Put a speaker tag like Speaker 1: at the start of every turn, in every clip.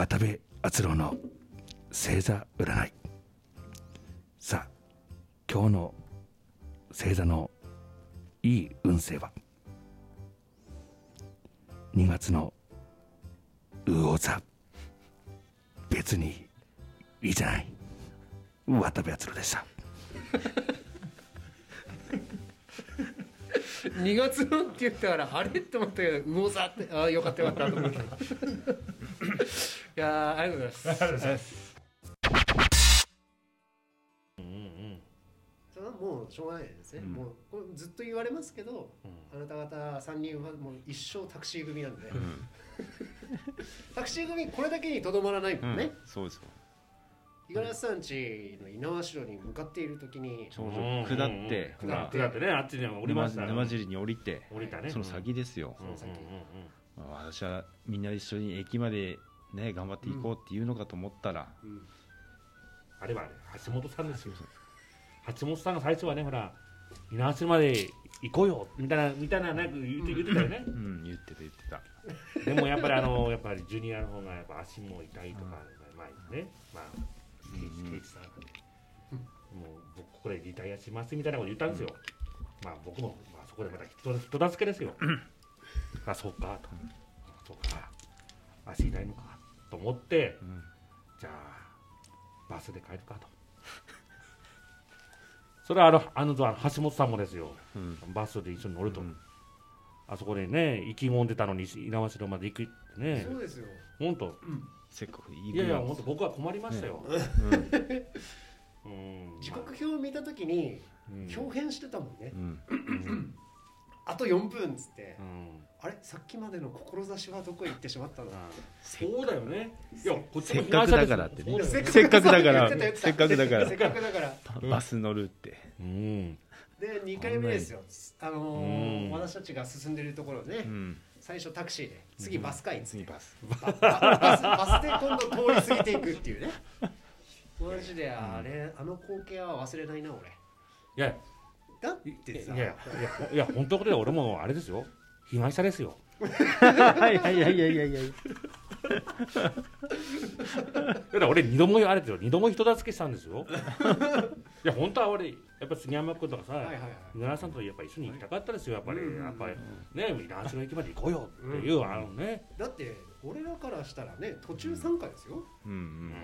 Speaker 1: 渡部篤郎の星座占い。さあ今日の星座のいい運勢は？2月の魚座。別にいいじゃない。渡部篤郎でした。
Speaker 2: 2月のって言ったからあれ？って思ったけど魚座ってああよかったよかったと思った。いやーありがとうございます。それはもうしょうがないですね、
Speaker 1: うん。
Speaker 2: もうこれずっと言われますけど、あなた方3人はもう一生タクシー組なんで、タクシー組これだけにとどまらないもんね、
Speaker 3: そうですよ。
Speaker 2: 五十嵐さんちの猪苗代に向かっている時に
Speaker 3: ちょうど下って
Speaker 2: うんうんうん。
Speaker 4: 下って。ねあっちに降りました
Speaker 3: 沼尻に降りて。
Speaker 4: 降りたね。
Speaker 3: その先ですよ、
Speaker 4: うんうんうん。
Speaker 3: まあ私はみんな一緒に駅までね頑張っていこうっていうのかと思ったら、
Speaker 2: うん。
Speaker 4: あれはね橋本さんですよ。橋本さんが最初はねほら稲橋まで行こうよみたいなみたいななんか言って言ってたよね。
Speaker 3: うん、言ってた言ってた。
Speaker 4: でもやっぱりあのやっぱりジュニアの方がやっぱ足も痛いとか、まあね。まあケイチケイチさんがねもう僕ここでリタイアしますみたいなこと言ったんですよ、まあ僕も、まあ、そこでまた人人助けですよ。あそうかと、あそうか。足痛いのかと思って
Speaker 3: うん。
Speaker 4: じゃあバスで帰るかと。それはあのあの橋本さんもですよ。
Speaker 3: うん。
Speaker 4: バスで一緒に乗ると、
Speaker 3: うん。
Speaker 4: あそこでね意気込んでたのに猪苗代まで行くってね。
Speaker 2: そうですよ。
Speaker 4: 本当
Speaker 3: せっかくいい
Speaker 4: いやいや
Speaker 3: 分
Speaker 4: 本当僕は困りましたよ、
Speaker 3: うん
Speaker 4: うん。
Speaker 2: 時刻表を見た時に
Speaker 4: うん。
Speaker 2: 表変してたもんね、
Speaker 3: うん。
Speaker 4: うん
Speaker 2: あと4分っつって、
Speaker 4: うん。
Speaker 2: あれさっきまでの志はどこへ行ってしまったの？
Speaker 4: そうだよね。いやこっちも
Speaker 3: せっかくだから。ってねせっかくだから。せっかくだから。
Speaker 2: せっかくだから。
Speaker 3: バス乗るって。
Speaker 4: うん。
Speaker 2: で2回目ですよ。あのー
Speaker 4: うん。
Speaker 2: 私たちが進んでるところね、
Speaker 3: うん。
Speaker 2: 最初タクシーで。次バスかい
Speaker 3: 次バス。
Speaker 2: ババスバスで今度通り過ぎていくっていうね。マジであれあの光景は忘れないな俺。
Speaker 4: いや
Speaker 2: だっ
Speaker 4: い
Speaker 2: てさ
Speaker 4: やいやいやいや本当のことで俺もあれですよ。被害者ですよ。
Speaker 3: はいはいはいはいはいはい
Speaker 4: だから俺二度もあれですよ。二度も人助けしたんですよ。いや本当は俺やっぱ杉山君とかさ、
Speaker 2: はいはいはい。
Speaker 4: さんとやっぱ一緒に行きたかったですよ。やっぱり、
Speaker 2: うん
Speaker 4: やっぱり。ね稲橋の駅まで行こうよっていう、あのね、
Speaker 2: だって俺らからしたらね途中参加ですよ。
Speaker 3: うんう
Speaker 4: うんん、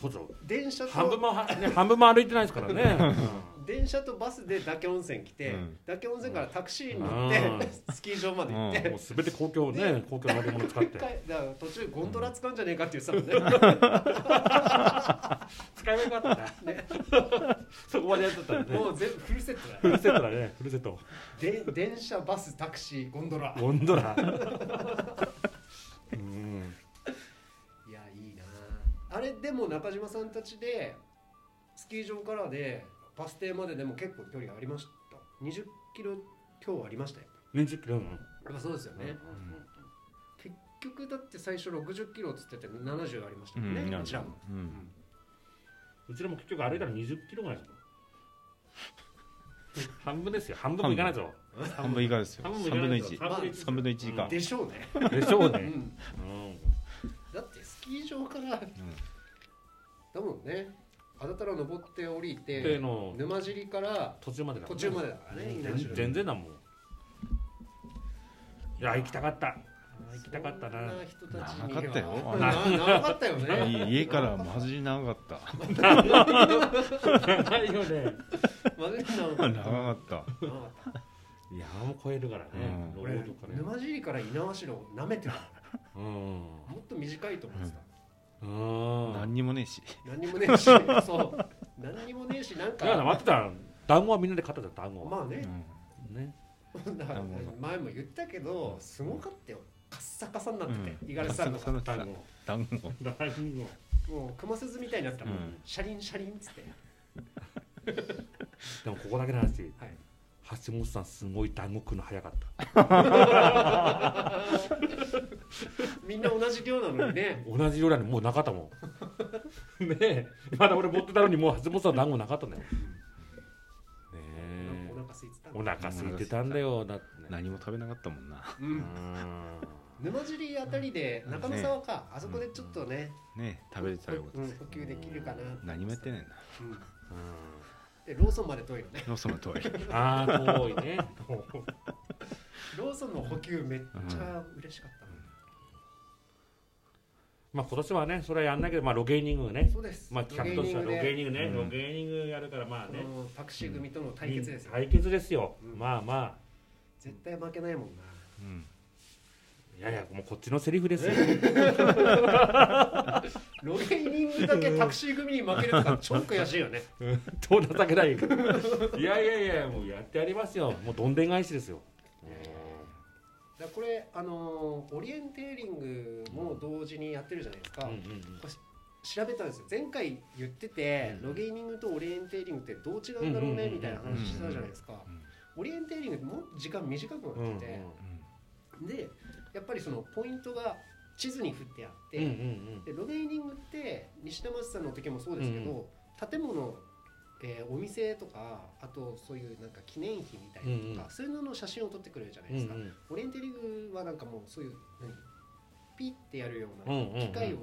Speaker 4: そうそう。
Speaker 2: 電車
Speaker 4: 半分
Speaker 2: と
Speaker 4: もは、ね、半分も歩いてないですからね、
Speaker 2: 電車とバスで嶽温泉来て、
Speaker 3: うん。
Speaker 2: 嶽温泉からタクシーに乗って、スキー場まで行って、
Speaker 4: もうすべて公共ね公共の乗り物使って。
Speaker 2: だから途中ゴンドラ使うんじゃねえかって言ってたもんね、
Speaker 4: 使えばよかった。ね。
Speaker 2: ね
Speaker 4: そこまでやっとったらね。
Speaker 2: もう全部フルセットだ
Speaker 4: フ
Speaker 2: よ
Speaker 4: ルセットだね。フルセット。
Speaker 2: で電車バスタクシーゴンドラ。
Speaker 4: ゴンドラ。うん
Speaker 2: ああれでも中島さんたちでスキー場からでバス停まででも結構距離ありました。20キロ今日ありましたよ。
Speaker 4: 20キロ？うん。
Speaker 2: やっぱそうですよね、結局だって最初60キロっつってて70ありましたもんね、
Speaker 3: うん
Speaker 2: うちらも
Speaker 3: うん。
Speaker 4: うちらも結局歩いたら20キロぐらいですよ 半分ですよ。半分もいかないぞ。
Speaker 3: 半分。以下ですよ。
Speaker 4: 半分
Speaker 3: 3分の
Speaker 4: もいかないぞ。
Speaker 3: 1
Speaker 4: 半分の一。
Speaker 3: 3分の1以下。
Speaker 2: でしょうね、
Speaker 4: でしょうね、
Speaker 2: もんね。あだたら登って降り
Speaker 4: で
Speaker 2: て
Speaker 4: の
Speaker 2: 沼尻から
Speaker 4: 途中までだ
Speaker 2: 途中までだからね
Speaker 4: 全然だもん。いや行きたかった。あ行きたかったな。
Speaker 2: そんな人たちには。
Speaker 3: 長かったよ。
Speaker 2: な 長かったよね。
Speaker 3: い 家からマジで長かっ
Speaker 4: ないよね。
Speaker 2: マジで長
Speaker 3: た
Speaker 2: かっ
Speaker 3: 長かった。
Speaker 2: た長かった。
Speaker 4: 山も越えるからね。
Speaker 3: うん。
Speaker 4: ロ
Speaker 2: 俺沼尻から猪苗代を舐めてた。
Speaker 4: うん。
Speaker 2: もっと短いと思ってた。
Speaker 4: うん
Speaker 3: 何にもねえし。
Speaker 2: 何にもねえし。そう。何にもねえしなん
Speaker 4: いや
Speaker 2: か
Speaker 4: 待ってた。団子はみんなで買ったじゃん団子は。
Speaker 2: まあね。
Speaker 4: ね。
Speaker 2: だから前も言ったけどすごかったよ。カッサカサになってて五十嵐さんの
Speaker 4: 団子
Speaker 3: 団子。
Speaker 4: 団子。
Speaker 2: もう熊鈴みたいになってたもん。
Speaker 3: うん。
Speaker 2: シャリンシャリンっつって。
Speaker 4: でもここだけの話。
Speaker 2: はい
Speaker 4: 橋本さんすごい団子食うの早かった。
Speaker 2: みんな同じ量なのにね。
Speaker 4: 同じようにもうなかったもん。ねえ。まだ俺持ってたのにもう橋本さん団子なかったんだよ。ねえ
Speaker 2: お腹空いてた
Speaker 4: お腹空いてたんだよ。だって。ね
Speaker 3: 何も食べなかったもんな。
Speaker 2: う
Speaker 4: うん。ん
Speaker 2: 沼尻あたりで中野沢か、あそこでちょっとね、
Speaker 3: ね食べれたらよかった
Speaker 2: うん。補給できるかな、
Speaker 3: 何もやってないんだ。
Speaker 2: うん
Speaker 4: うん
Speaker 2: でローソンまで遠いのね。
Speaker 3: ローソンの遠い。
Speaker 4: ああ遠いね。
Speaker 2: ローソンの補給めっちゃ嬉しかった、
Speaker 4: まあ今年はねそれはやんないけどまあロゲーニングね。
Speaker 2: そうです。
Speaker 4: まあ企画としてはロゲーニングね。
Speaker 3: うん。
Speaker 4: ロゲーニングやるからまあね。
Speaker 2: タクシー組との対決ですよ、
Speaker 4: 対決ですよ。
Speaker 2: うん。
Speaker 4: まあま
Speaker 2: 絶対負けないもんな。
Speaker 3: うん。
Speaker 4: あいやいやもうこっちのセリフですよ。
Speaker 2: ロゲーニングだけタクシー組に負けるとか超悔しいよね。
Speaker 4: どう情けないいやいやいやもうやってやりますよ。もうどんでん返しですよ。
Speaker 2: だこれあのーオリエンテーリングも同時にやってるじゃないですか、
Speaker 4: うんうん
Speaker 2: 調べたんですよ。前回言ってて、
Speaker 4: うん
Speaker 2: ロゲーニングとオリエンテーリングってどう違うんだろうね
Speaker 4: うん
Speaker 2: みたいな話してたじゃないですか、
Speaker 3: うん
Speaker 2: オリエンテーリングってもう時間短く
Speaker 4: うん
Speaker 2: なってて、でやっぱりそのポイントが地図に振ってあって、
Speaker 4: うんうん
Speaker 2: でロゲーニングって西田町さんの時もそうですけど、建物、えーお店とかあとそういうなんか記念碑みたいなのとか、
Speaker 4: うんうん。
Speaker 2: そういうのの写真を撮ってくれるじゃない
Speaker 4: うん
Speaker 2: ですか、
Speaker 4: うん
Speaker 2: オリエンテーリングはなんかもうそういう何？ピッてやるような
Speaker 4: うんうんうん
Speaker 2: 機械の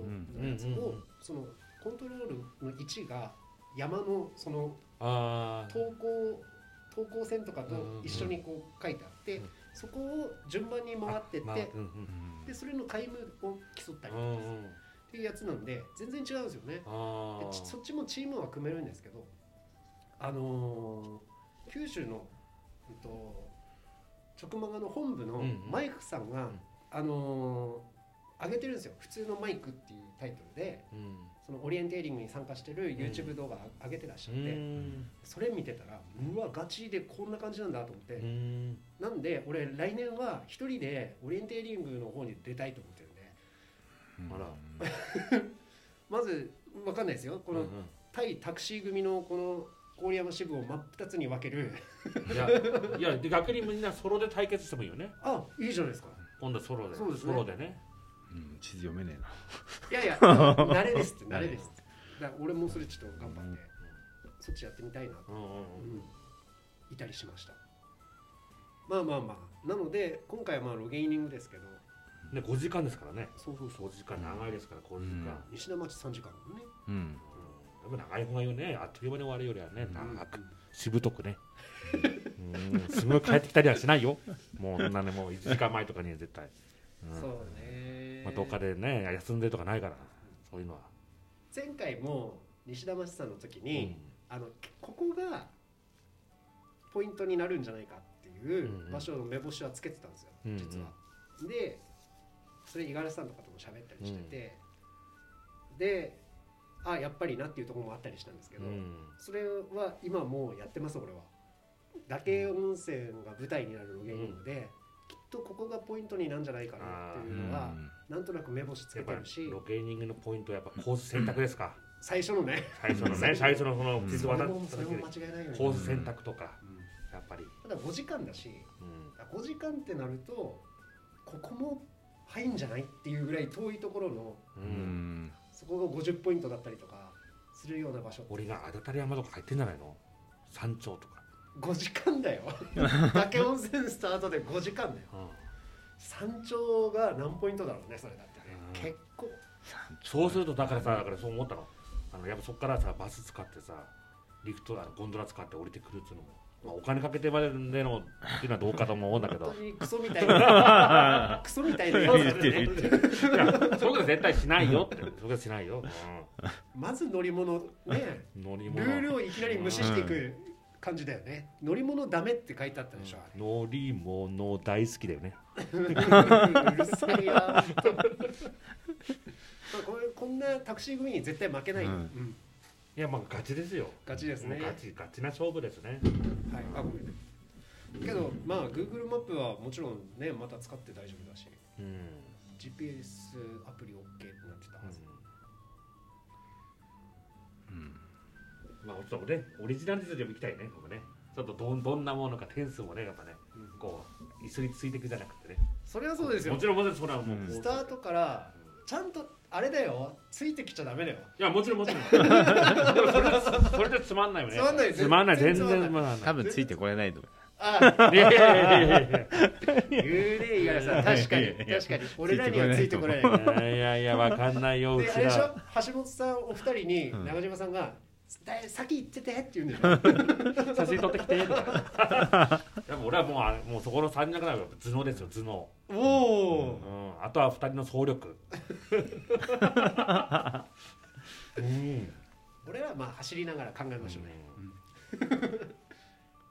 Speaker 2: やつを
Speaker 4: うんうんうん。
Speaker 2: そのコントロールの位置が山のその投稿投稿線とかと一緒にこう書いてあって、
Speaker 4: うん
Speaker 2: そこを順番に回ってって、
Speaker 4: まあうんうん
Speaker 3: うん。
Speaker 2: でそれのタイムを競ったり
Speaker 4: うんうん。
Speaker 2: っていうやつなんで全然違うんですよね。そっちもチームは組めるんですけどあのー九州の、うんと、直マガの本部の
Speaker 4: うんうん。
Speaker 2: マイクさんが、
Speaker 4: ん。
Speaker 2: あのー上げてるんですよ「普通のマイク」っていうタイトルで。
Speaker 4: うん
Speaker 2: オリエンテーリングに参加してる YouTube 動画上げてらっしゃって、
Speaker 4: うん。
Speaker 2: それ見てたらうわガチでこんな感じなんだと思って、
Speaker 4: うん。
Speaker 2: なんで俺来年は一人でオリエンテーリングの方に出たいと思ってるんで。まず分かんないですよ。この
Speaker 4: うん
Speaker 2: 対タクシー組のこの郡山支部を真っ二つに分ける。
Speaker 4: うんいやいやで逆にみんなソロで対決してもいいよね。
Speaker 2: あいいじゃないですか。
Speaker 4: 今度ソロで。
Speaker 2: そうですね。
Speaker 4: ソロでね。
Speaker 3: うん地図読めねえな。い
Speaker 2: やいや 慣れですって慣れですって。だから俺もそれちょっと頑張ってそっちやってみたいなと、
Speaker 4: うんうんうん。
Speaker 2: うん。いたりしました。まあまあまあ。なので今回はまあロゲーニングですけど。
Speaker 4: ね5時間ですからね。
Speaker 2: そうそうそう。
Speaker 4: 5時間長いですから5時間。
Speaker 2: 西田町3時間もね。
Speaker 3: うん。
Speaker 4: うん。でも長い方がいいよね。あっという間に終わるよりはね
Speaker 2: うん。
Speaker 4: 長く。しぶとくね。うん。すぐ帰ってきたりはしないよ。もうそんなねもう1時間前とかには絶対。うん。
Speaker 2: そうね、
Speaker 4: まあ、どっかでね休んでとかないからそういうのは、
Speaker 2: 前回も西田町さんの時
Speaker 4: う
Speaker 2: に、
Speaker 4: ん。
Speaker 2: あのここがポイントになるんじゃないかっていう
Speaker 4: うんうん。
Speaker 2: 場所の目星はつけてたんですよ、
Speaker 4: うんうん。
Speaker 2: 実は。でそれ五十嵐さんとかとも喋ったりしてて、であやっぱりなっていうところもあったりしたんですけど、
Speaker 4: うん。
Speaker 2: それは今もうやってます俺は。嶽温泉が舞台になるロゲーニングで、きっとここがポイントになるんじゃないかなっていうのは、なんとなく目星つけてるし。
Speaker 4: ロケーニングのポイントはやっぱコース選択ですか。
Speaker 2: 最初のね。
Speaker 4: 最初のね。最初の。その
Speaker 3: うん
Speaker 2: それ
Speaker 4: 地図渡
Speaker 2: もそれも間違いないよね。
Speaker 4: コース選択とか。
Speaker 2: うん。
Speaker 4: やっぱり、
Speaker 2: ただ5時間だし
Speaker 4: うん。
Speaker 2: 5時間ってなるとここも入んじゃないっていうぐらい遠いところの
Speaker 4: う
Speaker 3: うん。ん
Speaker 2: そこが50ポイントだったりとかするような場所
Speaker 4: 俺があだたり山とか入ってんじゃないの？山頂とか、
Speaker 2: 5時間だよ。嶽温泉スタートで5時間だよ。山頂が何ポイントだろうねそれだってね。
Speaker 4: うん。
Speaker 2: 結構。
Speaker 4: そうするとだからさだからそう思ったの。あのやっぱそこからさバス使ってさリフトあのゴンドラ使って降りてくるっていうのも、まあ、お金かけてまでのっていうのはどうかと思うんだけど。
Speaker 2: 本当にクソみたいな。クソみたいな。やつだね
Speaker 3: 言っ
Speaker 4: そういうこと絶対しないよって。そういうことしないよ、
Speaker 2: まず乗り物ね。
Speaker 4: うん、乗り
Speaker 2: ル
Speaker 4: 物
Speaker 2: ールをいきなり無視していく感じだよね。乗り物ダメって書いてあったでしょ。あれ
Speaker 4: 乗り物大好きだよね。
Speaker 2: うるさいや本当まあこれこんなタクシー組に絶対負けないよ、
Speaker 3: うん。
Speaker 2: うん。
Speaker 4: いやまあガチですよ。
Speaker 2: ガチですね。
Speaker 4: ガチガチな勝負ですね。
Speaker 2: はい。あごめんけどまあ Google マップはもちろんねまた使って大丈夫だし。
Speaker 4: うん、
Speaker 2: GPS アプリ OK
Speaker 4: まあちょっとね。オリジナルでも行きたいね。僕ね。ちょっとどんどんなものか点数もねやっぱね。
Speaker 2: うん。
Speaker 4: こう急ぎついていくじゃなくてね。
Speaker 2: それはそうですよ。
Speaker 4: もちろんもちろんそれはもう、
Speaker 3: うん。
Speaker 2: スタートからちゃんとあれだよ。ついてきちゃダメだよ。
Speaker 4: いやもちろんもちろん。で もそれでそれでつまんないよね。
Speaker 2: つまんない
Speaker 4: つまんない。全然
Speaker 2: つまんない。
Speaker 3: 多分ついてこれないと思う。
Speaker 2: あ
Speaker 4: いやいやいやいやいや。
Speaker 2: 言うね五十嵐さん確かに。確かに。俺らにはついてこない。
Speaker 4: いやいやいやわかんない。よ
Speaker 2: であれでしょ？
Speaker 4: ら
Speaker 2: 橋本さんお二人に
Speaker 3: うん。
Speaker 2: 中島さんが「だい先行ってて」って言うんでしょ
Speaker 4: 写真撮ってきてとか でも俺はもうもうそこの三人だから頭脳ですよ頭脳、
Speaker 2: おお
Speaker 4: うん、あとは二人の総力。うん。
Speaker 2: 俺らはまあ走りながら考えましょうね。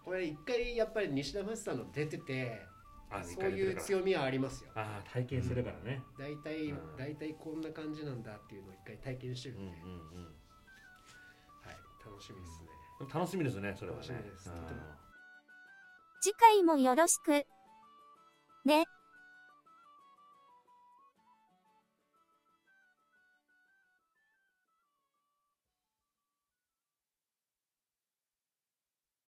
Speaker 2: これ一回やっぱり西田真さんの出てて
Speaker 4: あ
Speaker 2: そういう強みはありますよ。
Speaker 4: ああ体験してるからね、
Speaker 2: 大体
Speaker 4: うん。
Speaker 2: 大体こんな感じなんだっていうのを一回体験してる
Speaker 4: う。んん
Speaker 2: で、
Speaker 4: うん
Speaker 2: はい楽しみですね。
Speaker 4: うん、楽しみですねそれはね。
Speaker 2: 楽しみです。
Speaker 4: うん。
Speaker 5: 次回もよろしく。ね。